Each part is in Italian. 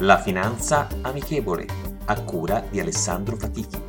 La finanza amichevole, a cura di Alessandro Fatichi.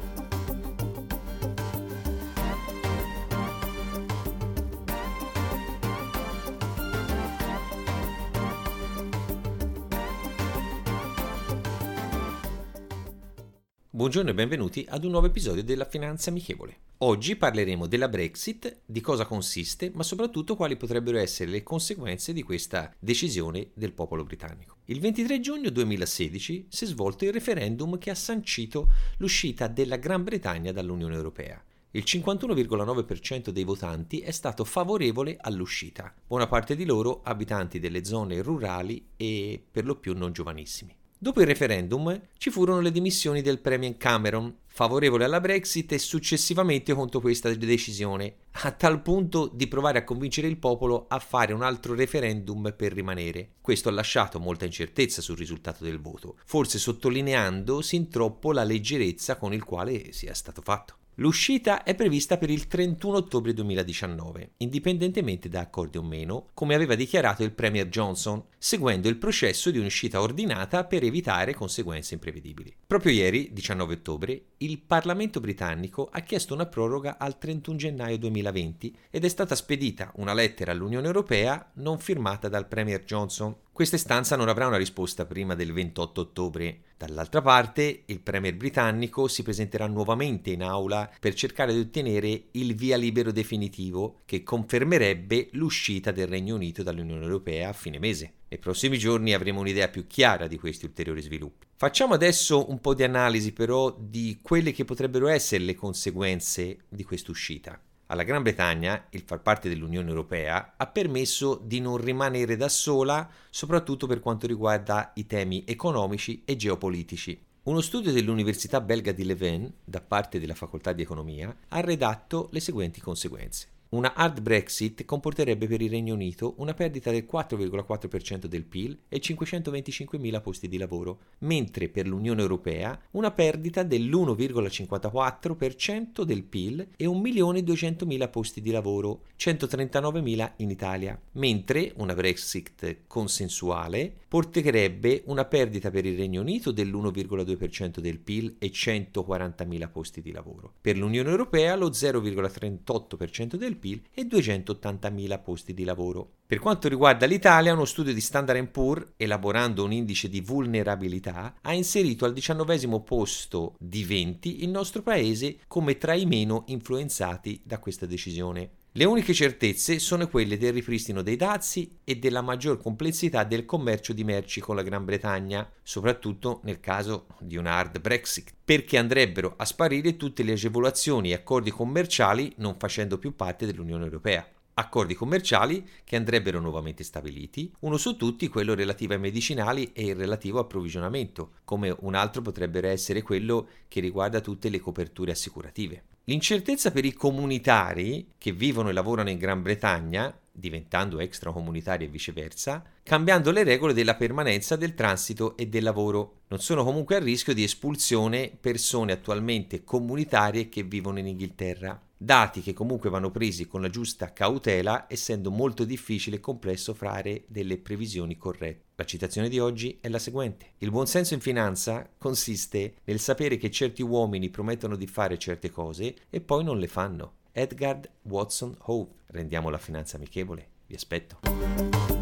Buongiorno e benvenuti ad un nuovo episodio della Finanza Amichevole. Oggi parleremo della Brexit, di cosa consiste, ma soprattutto quali potrebbero essere le conseguenze di questa decisione del popolo britannico. Il 23 giugno 2016 si è svolto il referendum che ha sancito l'uscita della Gran Bretagna dall'Unione Europea. Il 51,9% dei votanti è stato favorevole all'uscita, buona parte di loro abitanti delle zone rurali e per lo più non giovanissimi. Dopo il referendum ci furono le dimissioni del Premier Cameron, favorevole alla Brexit e successivamente contro questa decisione, a tal punto di provare a convincere il popolo a fare un altro referendum per rimanere. Questo ha lasciato molta incertezza sul risultato del voto, forse sottolineando sin troppo la leggerezza con il quale sia stato fatto. L'uscita è prevista per il 31 ottobre 2019, indipendentemente da accordi o meno, come aveva dichiarato il Premier Johnson, seguendo il processo di un'uscita ordinata per evitare conseguenze imprevedibili. Proprio ieri, 19 ottobre, il Parlamento britannico ha chiesto una proroga al 31 gennaio 2020 ed è stata spedita una lettera all'Unione Europea non firmata dal Premier Johnson, questa istanza non avrà una risposta prima del 28 ottobre. Dall'altra parte, il Premier britannico si presenterà nuovamente in aula per cercare di ottenere il via libero definitivo che confermerebbe l'uscita del Regno Unito dall'Unione Europea a fine mese. Nei prossimi giorni avremo un'idea più chiara di questi ulteriori sviluppi. Facciamo adesso un po' di analisi però di quelle che potrebbero essere le conseguenze di quest'uscita. Alla Gran Bretagna il far parte dell'Unione Europea ha permesso di non rimanere da sola, soprattutto per quanto riguarda i temi economici e geopolitici. Uno studio dell'Università belga di Leuven, da parte della Facoltà di Economia, ha redatto le seguenti conseguenze. Una hard Brexit comporterebbe per il Regno Unito una perdita del 4,4% del PIL e 525.000 posti di lavoro, mentre per l'Unione Europea una perdita dell'1,54% del PIL e 1.200.000 posti di lavoro, 139.000 in Italia, mentre una Brexit consensuale porterebbe una perdita per il Regno Unito dell'1,2% del PIL e 140.000 posti di lavoro. Per l'Unione Europea lo 0,38% del PIL e 280.000 posti di lavoro. Per quanto riguarda l'Italia, uno studio di Standard Poor's, elaborando un indice di vulnerabilità, ha inserito al diciannovesimo posto di 20 il nostro paese come tra i meno influenzati da questa decisione. Le uniche certezze sono quelle del ripristino dei dazi e della maggior complessità del commercio di merci con la Gran Bretagna, soprattutto nel caso di un hard Brexit, perché andrebbero a sparire tutte le agevolazioni e accordi commerciali non facendo più parte dell'Unione Europea accordi commerciali che andrebbero nuovamente stabiliti, uno su tutti quello relativo ai medicinali e il relativo approvvigionamento, come un altro potrebbe essere quello che riguarda tutte le coperture assicurative. L'incertezza per i comunitari che vivono e lavorano in Gran Bretagna, diventando extracomunitari e viceversa, cambiando le regole della permanenza del transito e del lavoro. Non sono comunque a rischio di espulsione persone attualmente comunitarie che vivono in Inghilterra dati che comunque vanno presi con la giusta cautela, essendo molto difficile e complesso fare delle previsioni corrette. La citazione di oggi è la seguente. Il buonsenso in finanza consiste nel sapere che certi uomini promettono di fare certe cose e poi non le fanno. Edgar Watson Hope. Rendiamo la finanza amichevole. Vi aspetto.